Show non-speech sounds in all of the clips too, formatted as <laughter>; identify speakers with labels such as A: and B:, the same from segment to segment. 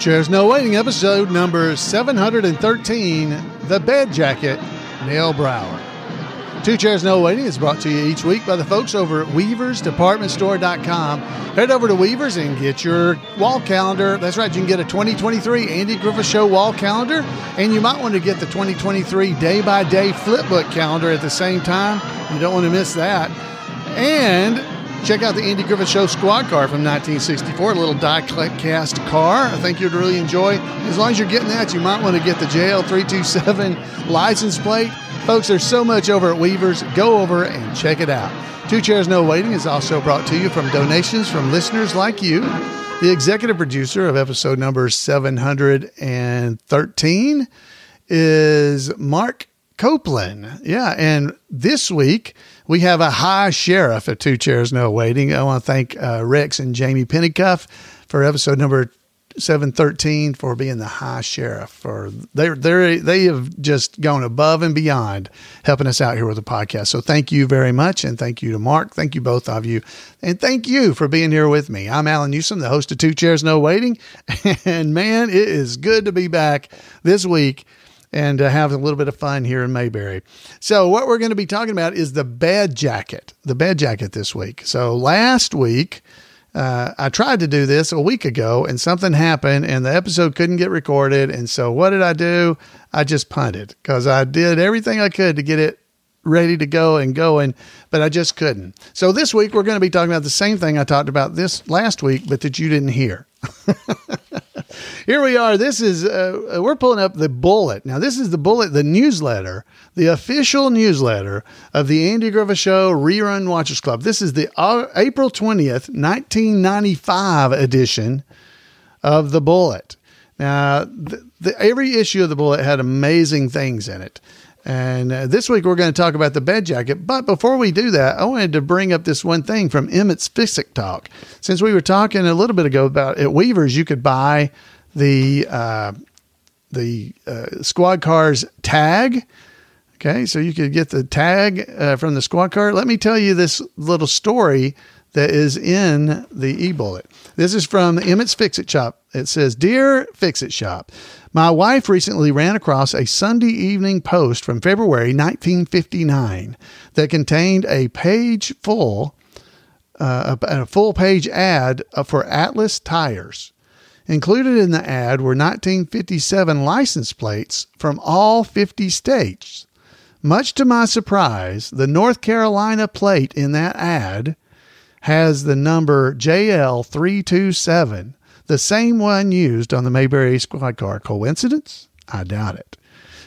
A: Chairs No Waiting, episode number 713 The Bed Jacket, Neil Brower. Two Chairs No Waiting is brought to you each week by the folks over at WeaversDepartmentStore.com. Head over to Weavers and get your wall calendar. That's right, you can get a 2023 Andy Griffith Show wall calendar, and you might want to get the 2023 day by day flipbook calendar at the same time. You don't want to miss that. And check out the Andy Griffith Show squad car from 1964, a little die cast car. I think you'd really enjoy. As long as you're getting that, you might want to get the JL327 license plate. Folks, there's so much over at Weavers. Go over and check it out. Two Chairs No Waiting is also brought to you from donations from listeners like you. The executive producer of episode number 713 is Mark Copeland. Yeah, and this week we have a high sheriff of Two Chairs No Waiting. I want to thank uh, Rex and Jamie Pennycuff for episode number 713 for being the high sheriff for they they they have just gone above and beyond helping us out here with the podcast. So thank you very much and thank you to mark. Thank you both of you. And thank you for being here with me. I'm alan newsom the host of two chairs no waiting <laughs> and man it is good to be back this week and uh, have a little bit of fun here in Mayberry. So, what we're going to be talking about is the bed jacket, the bed jacket this week. So, last week, uh, I tried to do this a week ago and something happened and the episode couldn't get recorded. And so, what did I do? I just punted because I did everything I could to get it ready to go and going, but I just couldn't. So, this week, we're going to be talking about the same thing I talked about this last week, but that you didn't hear. <laughs> Here we are. This is, uh, we're pulling up the bullet. Now, this is the bullet, the newsletter, the official newsletter of the Andy Griffith Show Rerun Watchers Club. This is the uh, April 20th, 1995 edition of the bullet. Now, the, the, every issue of the bullet had amazing things in it. And uh, this week we're going to talk about the bed jacket. But before we do that, I wanted to bring up this one thing from Emmett's Physic Talk. Since we were talking a little bit ago about at Weavers, you could buy the uh, the uh, squad car's tag. Okay, so you could get the tag uh, from the squad car. Let me tell you this little story that is in the e-bullet. This is from Emmett's Fix It Shop. It says, "Dear Fix It Shop, my wife recently ran across a Sunday evening post from February 1959 that contained a page full, uh, a, a full page ad for Atlas tires." Included in the ad were 1957 license plates from all 50 states. Much to my surprise, the North Carolina plate in that ad has the number JL327, the same one used on the Mayberry squad car. Coincidence? I doubt it.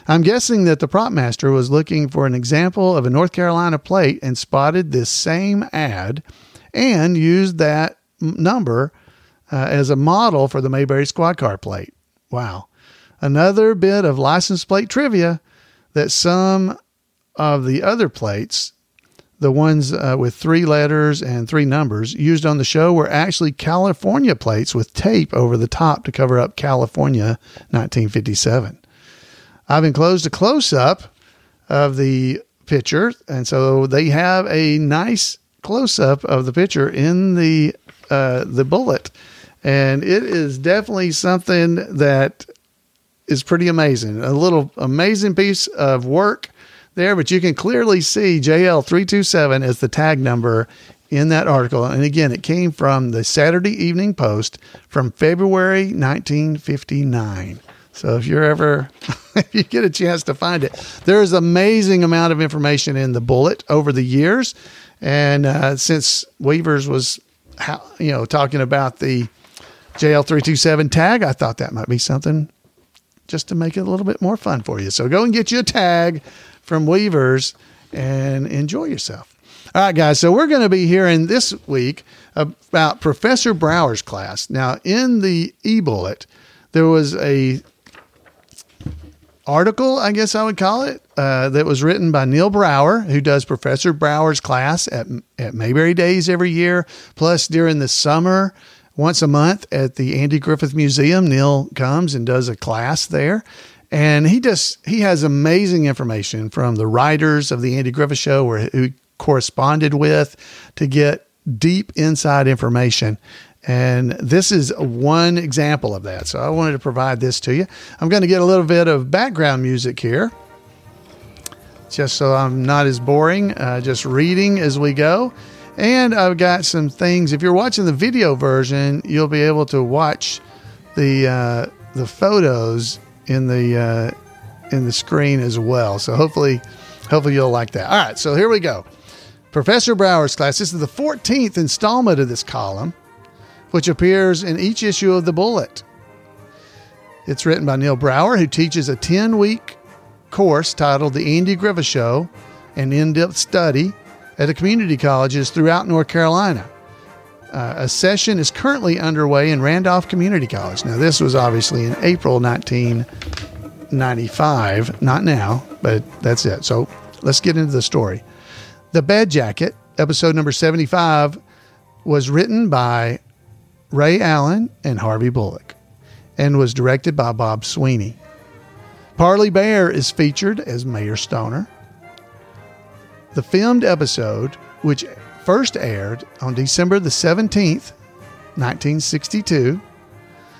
A: I'm guessing that the prop master was looking for an example of a North Carolina plate and spotted this same ad and used that number uh, as a model for the Mayberry squad car plate. Wow. Another bit of license plate trivia that some of the other plates, the ones uh, with three letters and three numbers used on the show, were actually California plates with tape over the top to cover up California 1957. I've enclosed a close up of the picture, and so they have a nice close up of the picture in the uh, the bullet and it is definitely something that is pretty amazing. A little amazing piece of work there, but you can clearly see JL327 as the tag number in that article. And again, it came from the Saturday Evening Post from February 1959. So if you're ever, <laughs> if you get a chance to find it, there's amazing amount of information in the bullet over the years. And uh, since Weavers was, you know, talking about the JL327 tag. I thought that might be something just to make it a little bit more fun for you. So go and get you a tag from Weavers and enjoy yourself. All right, guys. So we're going to be hearing this week about Professor Brower's class. Now, in the e-bullet, there was a article, I guess I would call it, uh, that was written by Neil Brower, who does Professor Brower's class at at Mayberry Days every year. Plus, during the summer, once a month at the Andy Griffith Museum, Neil comes and does a class there. And he just he has amazing information from the writers of the Andy Griffith Show, where who corresponded with to get deep inside information. And this is one example of that. So I wanted to provide this to you. I'm going to get a little bit of background music here, just so I'm not as boring, uh, just reading as we go. And I've got some things. If you're watching the video version, you'll be able to watch the uh, the photos in the uh, in the screen as well. So hopefully, hopefully you'll like that. All right, so here we go. Professor Brower's class. This is the 14th installment of this column, which appears in each issue of the Bullet. It's written by Neil Brower, who teaches a 10 week course titled The Andy Griffith Show an in depth study at the community colleges throughout North Carolina. Uh, a session is currently underway in Randolph Community College. Now, this was obviously in April 1995, not now, but that's it. So let's get into the story. The Bed Jacket, episode number 75, was written by Ray Allen and Harvey Bullock and was directed by Bob Sweeney. Parley Baer is featured as Mayor Stoner. The filmed episode, which first aired on December the 17th, 1962,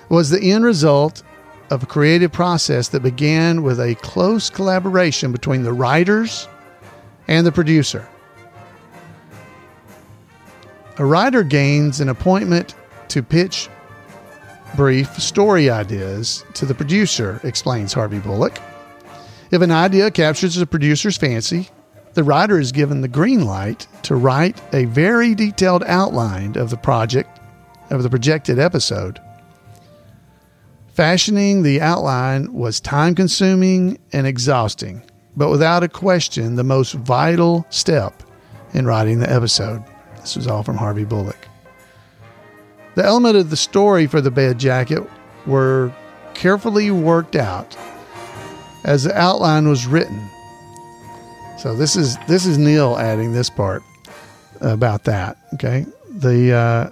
A: was the end result of a creative process that began with a close collaboration between the writers and the producer. A writer gains an appointment to pitch brief story ideas to the producer, explains Harvey Bullock. If an idea captures the producer's fancy, the writer is given the green light to write a very detailed outline of the project of the projected episode. Fashioning the outline was time consuming and exhausting, but without a question, the most vital step in writing the episode. This was all from Harvey Bullock. The element of the story for the bed jacket were carefully worked out as the outline was written. So this is this is Neil adding this part about that. Okay, the, uh,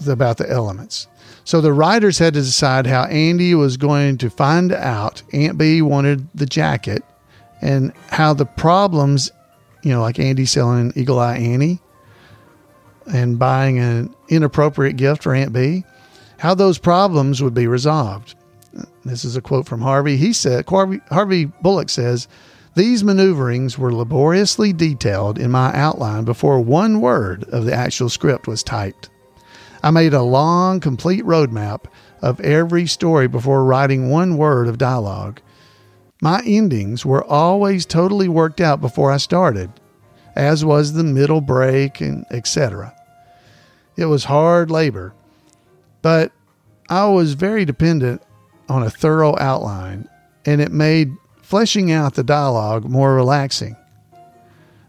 A: the about the elements. So the writers had to decide how Andy was going to find out Aunt Bee wanted the jacket, and how the problems you know, like Andy selling Eagle Eye Annie and buying an inappropriate gift for Aunt Bee, how those problems would be resolved. This is a quote from Harvey. He said, Harvey, Harvey Bullock says, these maneuverings were laboriously detailed in my outline before one word of the actual script was typed. I made a long, complete roadmap of every story before writing one word of dialogue. My endings were always totally worked out before I started, as was the middle break and etc. It was hard labor, but I was very dependent on a thorough outline, and it made fleshing out the dialogue more relaxing.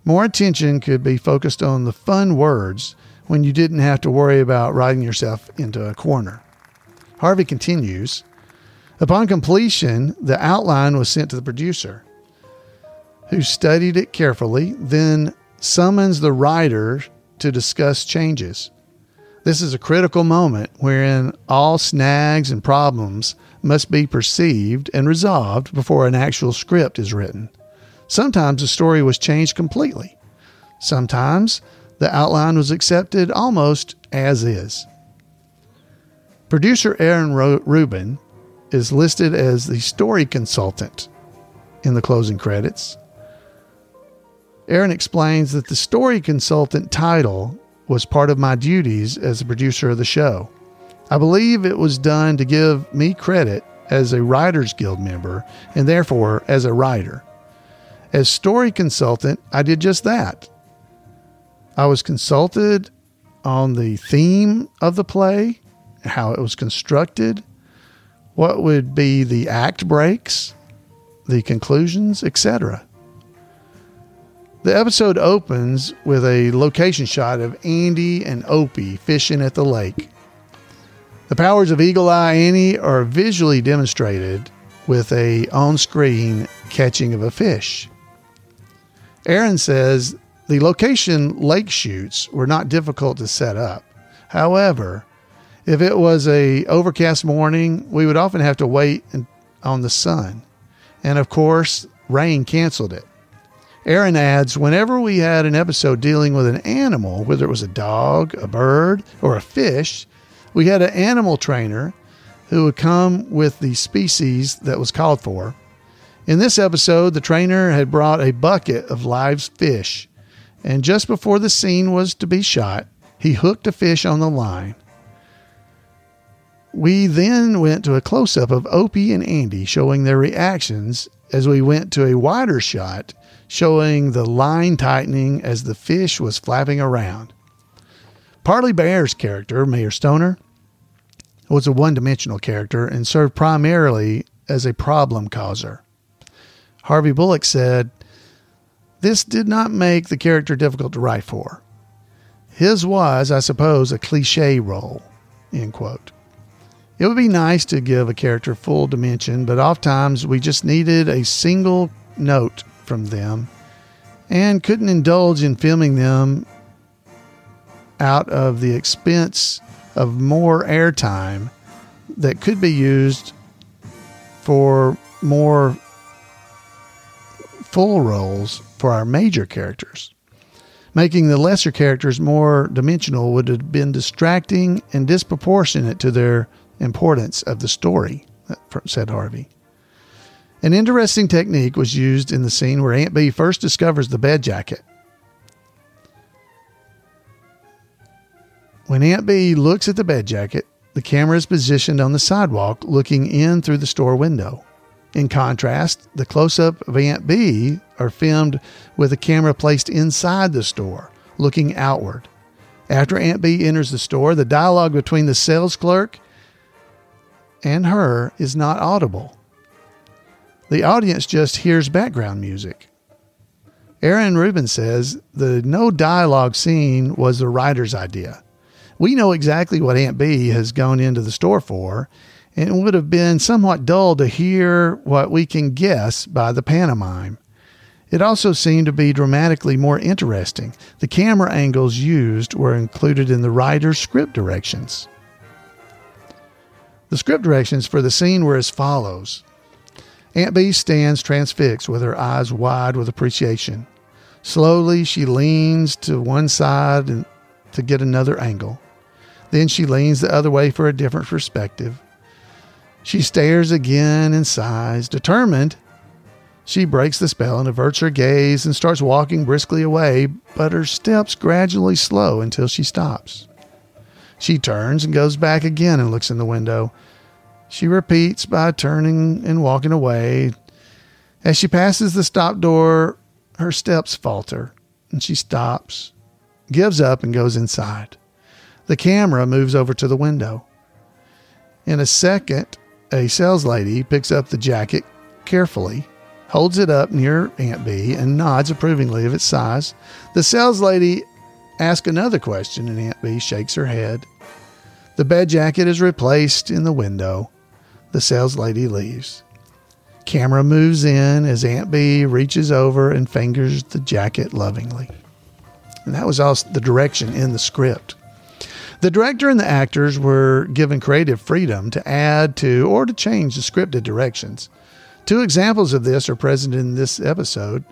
A: More attention could be focused on the fun words when you didn't have to worry about writing yourself into a corner. Harvey continues Upon completion, the outline was sent to the producer, who studied it carefully, then summons the writer to discuss changes. This is a critical moment wherein all snags and problems must be perceived and resolved before an actual script is written. Sometimes the story was changed completely. Sometimes the outline was accepted almost as is. Producer Aaron Rubin is listed as the story consultant in the closing credits. Aaron explains that the story consultant title was part of my duties as a producer of the show. I believe it was done to give me credit as a Writers Guild member and therefore as a writer. As story consultant, I did just that. I was consulted on the theme of the play, how it was constructed, what would be the act breaks, the conclusions, etc. The episode opens with a location shot of Andy and Opie fishing at the lake. The powers of Eagle Eye Annie are visually demonstrated with a on-screen catching of a fish. Aaron says the location lake shoots were not difficult to set up. However, if it was a overcast morning, we would often have to wait on the sun. And of course, rain canceled it. Aaron adds, whenever we had an episode dealing with an animal, whether it was a dog, a bird, or a fish, we had an animal trainer who would come with the species that was called for. In this episode, the trainer had brought a bucket of live fish, and just before the scene was to be shot, he hooked a fish on the line. We then went to a close up of Opie and Andy showing their reactions as we went to a wider shot showing the line tightening as the fish was flapping around. Parley Baer's character, Mayor Stoner, was a one dimensional character and served primarily as a problem causer. Harvey Bullock said, This did not make the character difficult to write for. His was, I suppose, a cliche role. End quote. It would be nice to give a character full dimension, but oftentimes we just needed a single note from them and couldn't indulge in filming them out of the expense of more airtime that could be used for more full roles for our major characters. Making the lesser characters more dimensional would have been distracting and disproportionate to their importance of the story, uh, said Harvey. An interesting technique was used in the scene where Aunt Bee first discovers the bed jacket. When Aunt Bee looks at the bed jacket, the camera is positioned on the sidewalk looking in through the store window. In contrast, the close up of Aunt Bee are filmed with the camera placed inside the store, looking outward. After Aunt Bee enters the store, the dialogue between the sales clerk and her is not audible. The audience just hears background music. Aaron Rubin says the no dialogue scene was the writer's idea. We know exactly what Aunt Bee has gone into the store for, and it would have been somewhat dull to hear what we can guess by the pantomime. It also seemed to be dramatically more interesting. The camera angles used were included in the writer's script directions. The script directions for the scene were as follows Aunt Bee stands transfixed with her eyes wide with appreciation. Slowly, she leans to one side to get another angle. Then she leans the other way for a different perspective. She stares again and sighs. Determined, she breaks the spell and averts her gaze and starts walking briskly away, but her steps gradually slow until she stops. She turns and goes back again and looks in the window. She repeats by turning and walking away. As she passes the stop door, her steps falter and she stops, gives up, and goes inside. The camera moves over to the window. In a second, a sales lady picks up the jacket carefully, holds it up near Aunt Bee, and nods approvingly of its size. The sales lady asks another question, and Aunt Bee shakes her head. The bed jacket is replaced in the window. The sales lady leaves. Camera moves in as Aunt Bee reaches over and fingers the jacket lovingly. And that was also the direction in the script. The director and the actors were given creative freedom to add to or to change the scripted directions. Two examples of this are present in this episode.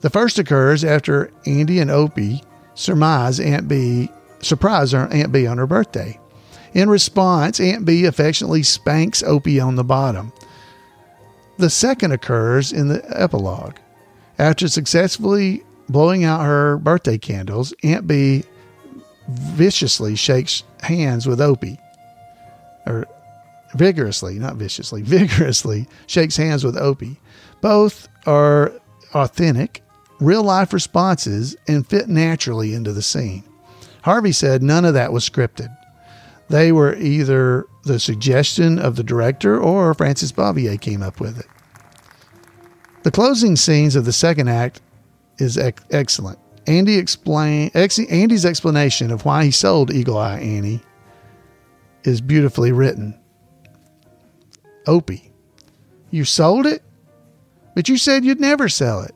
A: The first occurs after Andy and Opie surmise Aunt Bee surprise Aunt Bee on her birthday. In response, Aunt Bee affectionately spanks Opie on the bottom. The second occurs in the epilogue. After successfully blowing out her birthday candles, Aunt Bee viciously shakes hands with Opie. Or vigorously, not viciously, <laughs> vigorously shakes hands with Opie. Both are authentic, real life responses and fit naturally into the scene. Harvey said none of that was scripted. They were either the suggestion of the director or Frances Bavier came up with it. The closing scenes of the second act is ex- excellent. Andy explain ex- Andy's explanation of why he sold Eagle Eye Annie is beautifully written. Opie, you sold it, but you said you'd never sell it.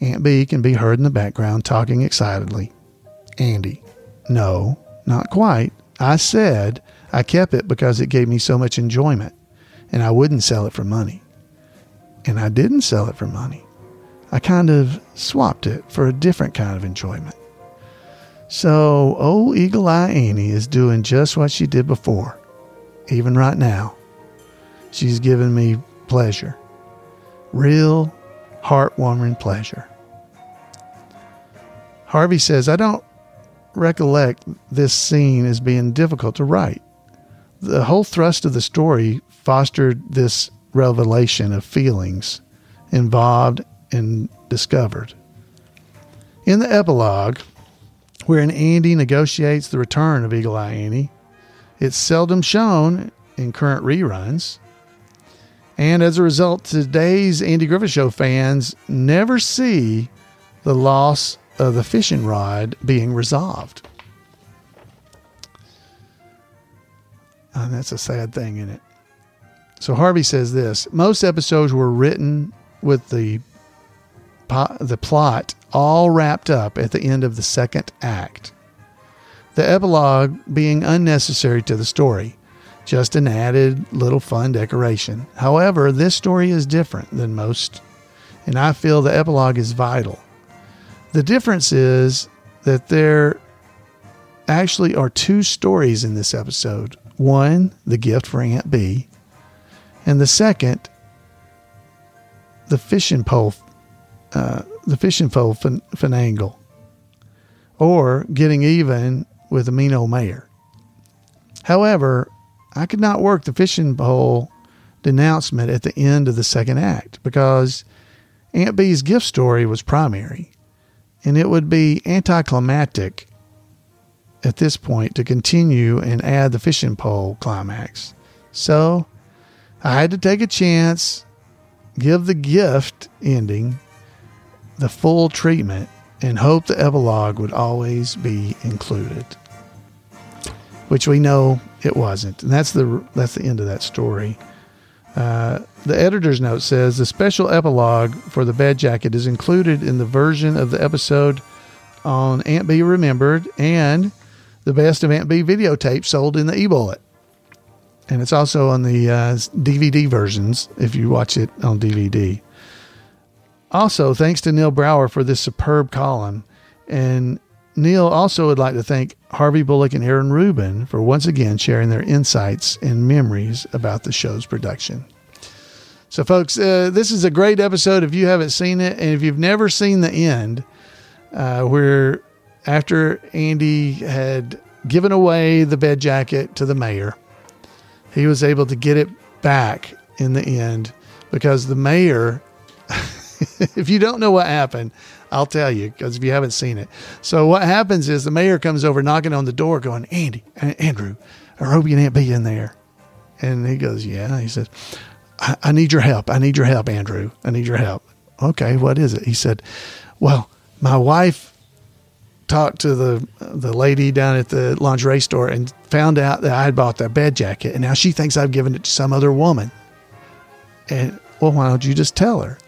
A: Aunt Bee can be heard in the background talking excitedly. Andy, no, not quite. I said I kept it because it gave me so much enjoyment, and I wouldn't sell it for money. And I didn't sell it for money. I kind of swapped it for a different kind of enjoyment. So, old Eagle Eye Annie is doing just what she did before, even right now. She's giving me pleasure. Real, heartwarming pleasure. Harvey says, I don't recollect this scene as being difficult to write. The whole thrust of the story fostered this revelation of feelings involved and discovered. In the epilogue, wherein Andy negotiates the return of Eagle Eye Annie, it's seldom shown in current reruns. And as a result, today's Andy Griffith Show fans never see the loss of the fishing rod being resolved. And that's a sad thing, isn't it? So Harvey says this most episodes were written with the the plot all wrapped up at the end of the second act. The epilogue being unnecessary to the story, just an added little fun decoration. However, this story is different than most, and I feel the epilogue is vital. The difference is that there actually are two stories in this episode one, the gift for Aunt Bee, and the second, the fishing pole uh, the fishing pole fin- finangle, or getting even with old mayor. However, I could not work the fishing pole denouncement at the end of the second act because Aunt Bee's gift story was primary, and it would be anticlimactic at this point to continue and add the fishing pole climax. So I had to take a chance, give the gift ending the full treatment and hope the epilogue would always be included. Which we know it wasn't, and that's the that's the end of that story. Uh, the editor's note says the special epilogue for the bed Jacket is included in the version of the episode on Aunt Bee Remembered and the Best of Aunt Bee videotape sold in the e-bullet. And it's also on the uh, DVD versions if you watch it on DVD. Also, thanks to Neil Brower for this superb column. And Neil also would like to thank Harvey Bullock and Aaron Rubin for once again sharing their insights and memories about the show's production. So, folks, uh, this is a great episode if you haven't seen it. And if you've never seen the end, uh, where after Andy had given away the bed jacket to the mayor, he was able to get it back in the end because the mayor <laughs> <laughs> if you don't know what happened, I'll tell you because if you haven't seen it. So what happens is the mayor comes over knocking on the door, going, "Andy, Andrew, are Opie and Aunt Bee in there?" And he goes, "Yeah." He says, I, "I need your help. I need your help, Andrew. I need your help." Okay, what is it? He said, "Well, my wife talked to the the lady down at the lingerie store and found out that I had bought that bed jacket, and now she thinks I've given it to some other woman." And well, why don't you just tell her?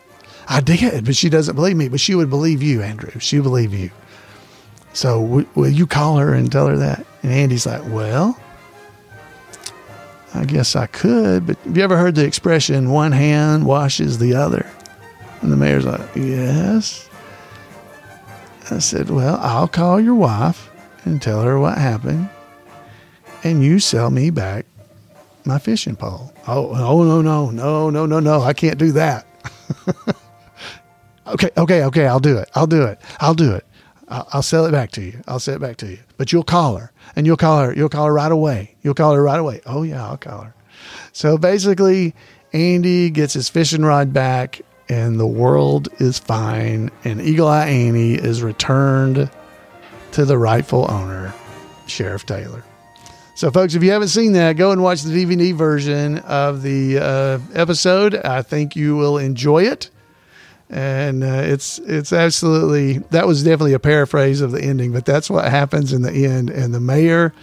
A: I did, but she doesn't believe me. But she would believe you, Andrew. She would believe you. So w- will you call her and tell her that? And Andy's like, well, I guess I could. But have you ever heard the expression, one hand washes the other? And the mayor's like, yes. I said, well, I'll call your wife and tell her what happened. And you sell me back my fishing pole. Oh, oh no, no, no, no, no, no. I can't do that. <laughs> Okay, okay, okay. I'll do it. I'll do it. I'll do it. I'll, sell it back to you. I'll sell it back to you. But you'll call her, and you'll call her. You'll call her right away. You'll call her right away. Oh yeah, I'll call her. So basically, Andy gets his fishing rod back, and the world is fine. And Eagle Eye Annie is returned to the rightful owner, Sheriff Taylor. So, folks, if you haven't seen that, go and watch the DVD version of the uh, episode. I think you will enjoy it, and uh, it's it's absolutely that was definitely a paraphrase of the ending, but that's what happens in the end, and the mayor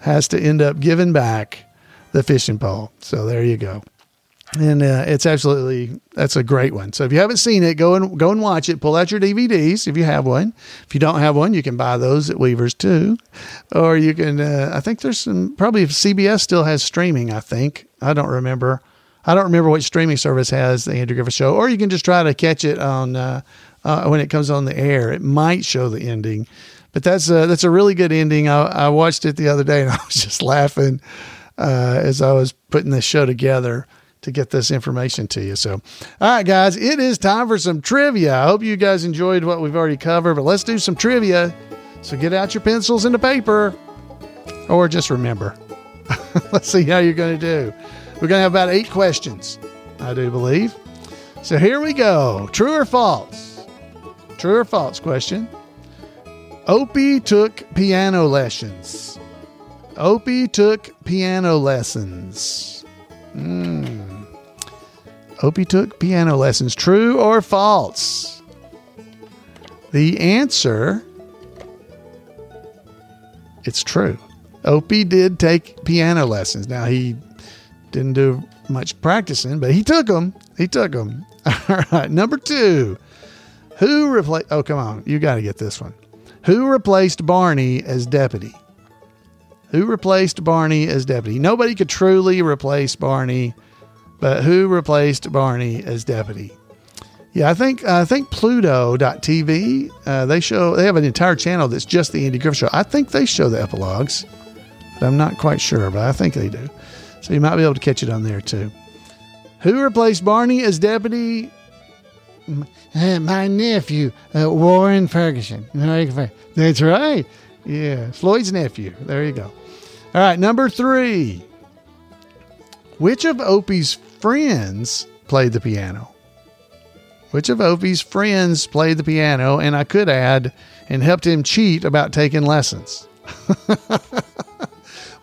A: has to end up giving back the fishing pole. So there you go and uh, it's absolutely that's a great one. So if you haven't seen it, go and go and watch it. Pull out your DVDs if you have one. If you don't have one, you can buy those at Weavers too, or you can. Uh, I think there's some probably CBS still has streaming. I think I don't remember. I don't remember what streaming service has the Andrew Griffith Show, or you can just try to catch it on uh, uh when it comes on the air. It might show the ending, but that's a, that's a really good ending. I, I watched it the other day and <laughs> I was just laughing uh, as I was putting this show together to get this information to you. So, all right, guys, it is time for some trivia. I hope you guys enjoyed what we've already covered, but let's do some trivia. So, get out your pencils and the paper, or just remember. <laughs> let's see how you're going to do. We're going to have about eight questions, I do believe. So, here we go. True or false? True or false question. Opie took piano lessons. Opie took piano lessons. Hmm. Opie took piano lessons. True or false? The answer it's true. Opie did take piano lessons. Now he didn't do much practicing, but he took them. He took them. <laughs> All right, number two. Who replaced? Oh, come on, you got to get this one. Who replaced Barney as deputy? Who replaced Barney as deputy? Nobody could truly replace Barney but who replaced Barney as deputy? Yeah, I think I think Pluto.tv uh, they show they have an entire channel that's just the Andy Griffith Show. I think they show the epilogues, but I'm not quite sure, but I think they do. So you might be able to catch it on there too. Who replaced Barney as deputy?
B: Uh, my nephew, uh, Warren Ferguson.
A: That's right. Yeah, Floyd's nephew. There you go. All right, number three. Which of Opie's friends played the piano? Which of Opie's friends played the piano? And I could add, and helped him cheat about taking lessons. <laughs>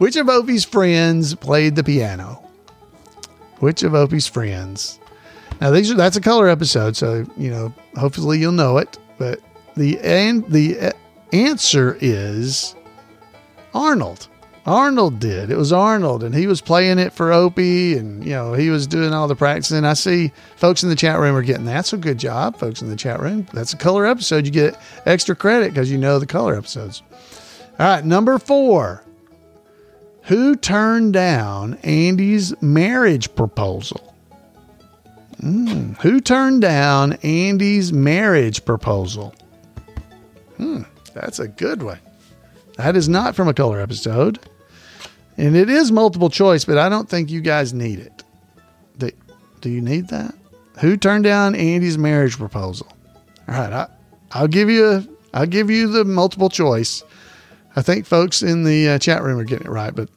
A: Which of Opie's friends played the piano? Which of Opie's friends? Now these are that's a color episode, so you know hopefully you'll know it. But the and the answer is Arnold. Arnold did. It was Arnold, and he was playing it for Opie, and you know he was doing all the practicing. I see folks in the chat room are getting that. So good job, folks in the chat room. That's a color episode. You get extra credit because you know the color episodes. All right, number four. Who turned down Andy's marriage proposal? Mm, who turned down Andy's marriage proposal? Hmm, that's a good one. That is not from a color episode. And it is multiple choice, but I don't think you guys need it. Do, you need that? Who turned down Andy's marriage proposal? All right, I, I'll give you a, I'll give you the multiple choice. I think folks in the uh, chat room are getting it right, but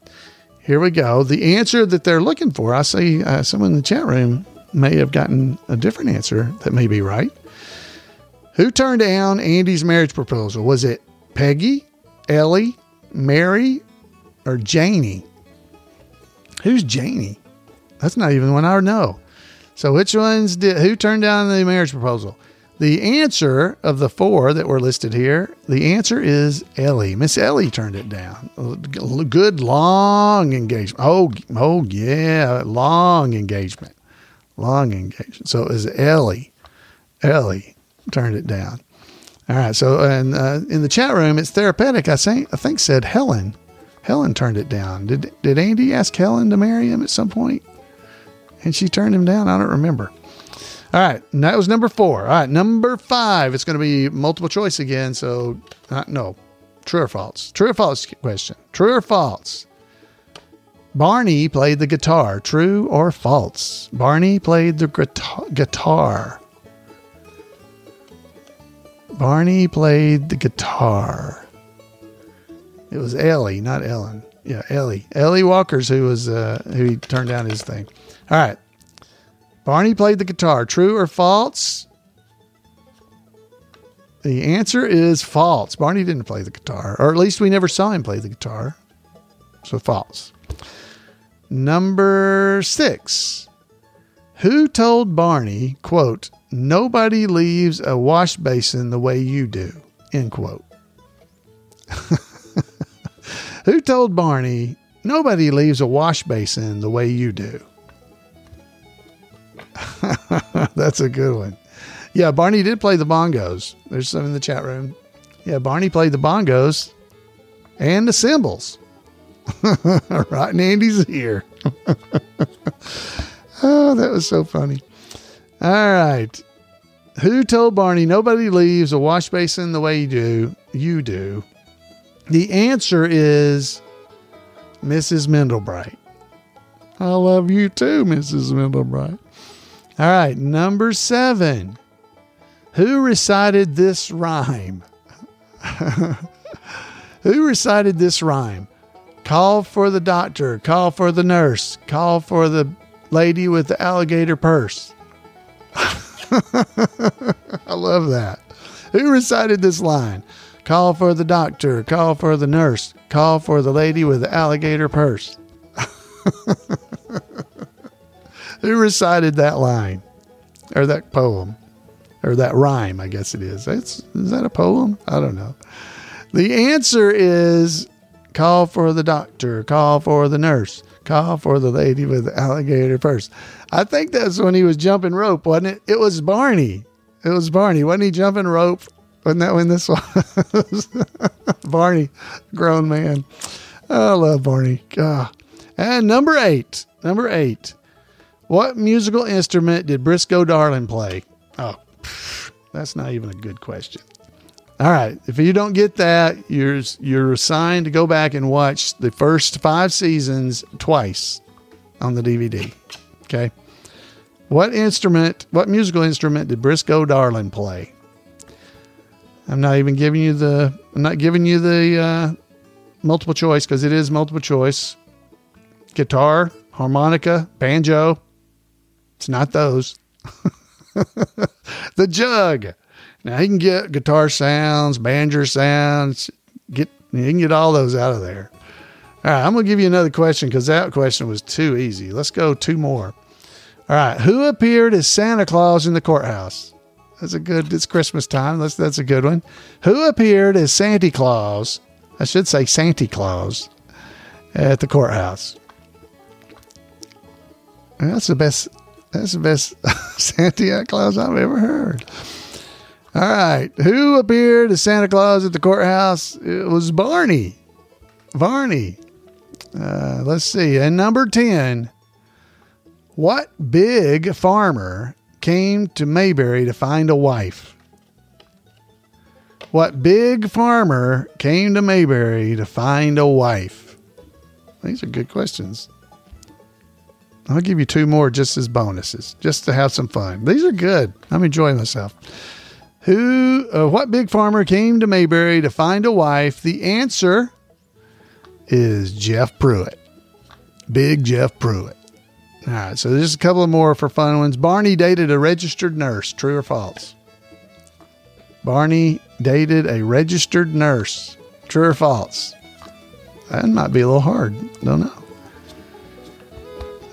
A: here we go. The answer that they're looking for, I see uh, someone in the chat room may have gotten a different answer that may be right. Who turned down Andy's marriage proposal? Was it Peggy, Ellie, Mary, or Janie. Who's Janie? That's not even one I know. So which ones did who turned down the marriage proposal? The answer of the four that were listed here, the answer is Ellie. Miss Ellie turned it down. Good long engagement. Oh, oh yeah, long engagement. Long engagement. So it was Ellie. Ellie turned it down. All right. So and uh, in the chat room, it's therapeutic. I think I think said Helen Helen turned it down. Did did Andy ask Helen to marry him at some point? And she turned him down. I don't remember. All right, that was number four. All right, number five. It's going to be multiple choice again. So, uh, no, true or false? True or false question? True or false? Barney played the guitar. True or false? Barney played the guitar. Barney played the guitar. It was Ellie, not Ellen. Yeah, Ellie. Ellie Walker's who was uh, who turned down his thing. All right. Barney played the guitar. True or false? The answer is false. Barney didn't play the guitar, or at least we never saw him play the guitar. So false. Number six. Who told Barney, quote, nobody leaves a wash basin the way you do, end quote. <laughs> Who told Barney, nobody leaves a wash basin the way you do? <laughs> That's a good one. Yeah, Barney did play the bongos. There's some in the chat room. Yeah, Barney played the bongos and the cymbals. <laughs> right Andy's ear. <laughs> oh, that was so funny. All right. Who told Barney nobody leaves a wash basin the way you do? You do. The answer is Mrs. Mendelbright. I love you too, Mrs. Mendelbright. All right, number seven. Who recited this rhyme? <laughs> Who recited this rhyme? Call for the doctor, call for the nurse, call for the lady with the alligator purse. <laughs> I love that. Who recited this line? Call for the doctor, call for the nurse, call for the lady with the alligator purse. <laughs> Who recited that line? Or that poem? Or that rhyme, I guess it is. It's, is that a poem? I don't know. The answer is call for the doctor, call for the nurse, call for the lady with the alligator purse. I think that's when he was jumping rope, wasn't it? It was Barney. It was Barney. Wasn't he jumping rope? Wasn't that when this <laughs> was? Barney, grown man. I love Barney. God. And number eight. Number eight. What musical instrument did Briscoe Darling play? Oh, that's not even a good question. All right. If you don't get that, you're you're assigned to go back and watch the first five seasons twice on the DVD. Okay. What instrument, what musical instrument did Briscoe Darling play? I'm not even giving you the I'm not giving you the uh, multiple choice because it is multiple choice. Guitar, harmonica, banjo. It's not those. <laughs> the jug. Now he can get guitar sounds, banjo sounds, get he can get all those out of there. All right, I'm gonna give you another question because that question was too easy. Let's go two more. All right, who appeared as Santa Claus in the courthouse? That's a good. It's Christmas time. That's that's a good one. Who appeared as Santa Claus? I should say Santa Claus at the courthouse. That's the best. That's the best <laughs> Santa Claus I've ever heard. All right. Who appeared as Santa Claus at the courthouse? It was Barney. Barney. Uh, let's see. And number 10. What big farmer came to Mayberry to find a wife? What big farmer came to Mayberry to find a wife? These are good questions. I'll give you two more just as bonuses, just to have some fun. These are good. I'm enjoying myself. Who, uh, what big farmer came to Mayberry to find a wife? The answer is Jeff Pruitt. Big Jeff Pruitt. All right, so there's a couple of more for fun ones. Barney dated a registered nurse. True or false? Barney dated a registered nurse. True or false? That might be a little hard. Don't know.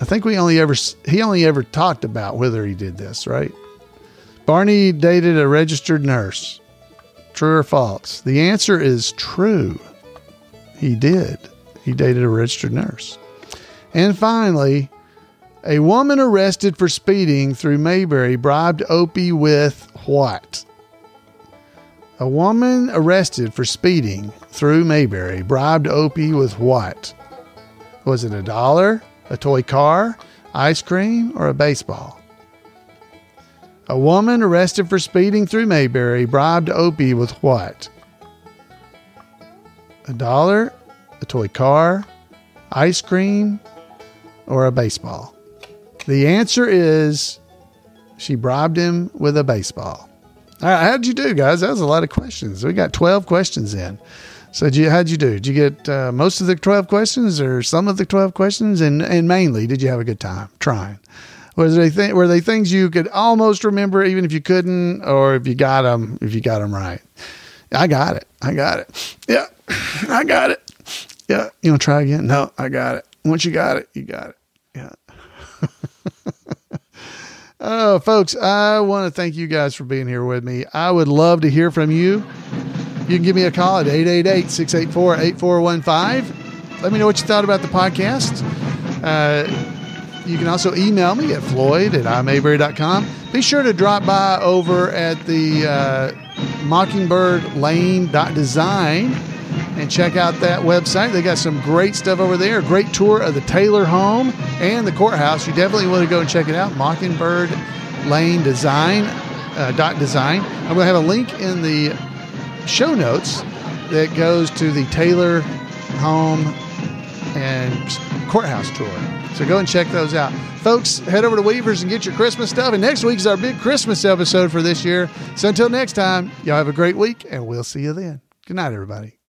A: I think we only ever he only ever talked about whether he did this, right? Barney dated a registered nurse. True or false? The answer is true. He did. He dated a registered nurse. And finally, a woman arrested for speeding through Mayberry bribed Opie with what? A woman arrested for speeding through Mayberry bribed Opie with what? Was it a dollar, a toy car, ice cream, or a baseball? A woman arrested for speeding through Mayberry bribed Opie with what? A dollar, a toy car, ice cream, or a baseball? The answer is she bribed him with a baseball. All right, how'd you do, guys? That was a lot of questions. We got 12 questions in. So, you, how'd you do? Did you get uh, most of the 12 questions or some of the 12 questions? And, and mainly, did you have a good time trying? Was they th- were they things you could almost remember, even if you couldn't, or if you got them, if you got them right? I got it. I got it. Yeah, I got it. Yeah. You want to try again? No, I got it. Once you got it, you got it. Yeah. <laughs> oh, folks, I want to thank you guys for being here with me. I would love to hear from you. You can give me a call at 888 684 8415. Let me know what you thought about the podcast. Uh, you can also email me at floyd at imayberry.com. Be sure to drop by over at the uh, mockingbirdlane.design and check out that website. They got some great stuff over there. Great tour of the Taylor home and the courthouse. You definitely want to go and check it out. Mockingbird Lane Design uh, dot design. I'm going to have a link in the show notes that goes to the Taylor home and courthouse tour. So go and check those out. Folks, head over to Weavers and get your Christmas stuff. And next week is our big Christmas episode for this year. So until next time, y'all have a great week and we'll see you then. Good night, everybody.